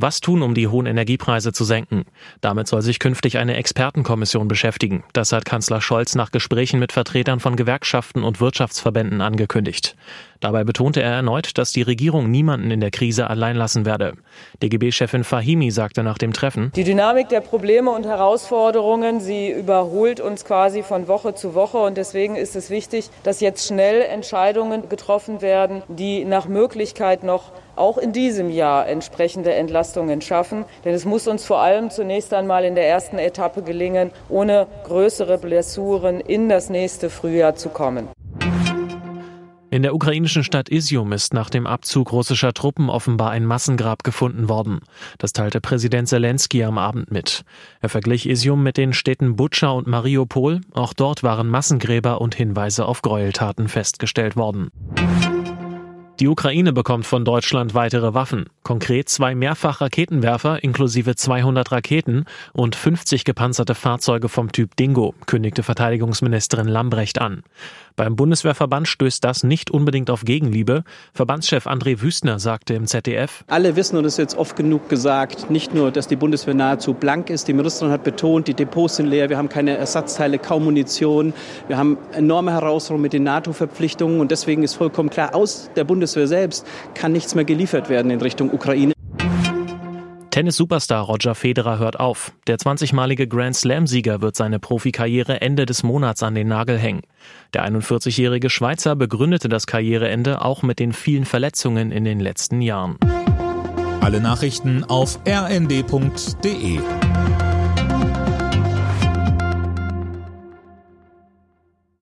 Was tun, um die hohen Energiepreise zu senken? Damit soll sich künftig eine Expertenkommission beschäftigen. Das hat Kanzler Scholz nach Gesprächen mit Vertretern von Gewerkschaften und Wirtschaftsverbänden angekündigt. Dabei betonte er erneut, dass die Regierung niemanden in der Krise allein lassen werde. DGB-Chefin Fahimi sagte nach dem Treffen, Die Dynamik der Probleme und Herausforderungen, sie überholt uns quasi von Woche zu Woche. Und deswegen ist es wichtig, dass jetzt schnell Entscheidungen getroffen werden, die nach Möglichkeit noch auch in diesem Jahr entsprechende Entlastungen schaffen. Denn es muss uns vor allem zunächst einmal in der ersten Etappe gelingen, ohne größere Blessuren in das nächste Frühjahr zu kommen. In der ukrainischen Stadt Isium ist nach dem Abzug russischer Truppen offenbar ein Massengrab gefunden worden. Das teilte Präsident Zelensky am Abend mit. Er verglich Isium mit den Städten Butscha und Mariupol. Auch dort waren Massengräber und Hinweise auf Gräueltaten festgestellt worden. Die Ukraine bekommt von Deutschland weitere Waffen, konkret zwei Mehrfach-Raketenwerfer inklusive 200 Raketen und 50 gepanzerte Fahrzeuge vom Typ Dingo, kündigte Verteidigungsministerin Lambrecht an. Beim Bundeswehrverband stößt das nicht unbedingt auf Gegenliebe. Verbandschef André Wüstner sagte im ZDF, Alle wissen, und das ist jetzt oft genug gesagt, nicht nur, dass die Bundeswehr nahezu blank ist, die Ministerin hat betont, die Depots sind leer, wir haben keine Ersatzteile, kaum Munition, wir haben enorme Herausforderungen mit den NATO-Verpflichtungen und deswegen ist vollkommen klar, aus der Bundeswehr selbst kann nichts mehr geliefert werden in Richtung Ukraine. Tennis-Superstar Roger Federer hört auf. Der 20-malige Grand Slam-Sieger wird seine Profikarriere Ende des Monats an den Nagel hängen. Der 41-jährige Schweizer begründete das Karriereende auch mit den vielen Verletzungen in den letzten Jahren. Alle Nachrichten auf rnd.de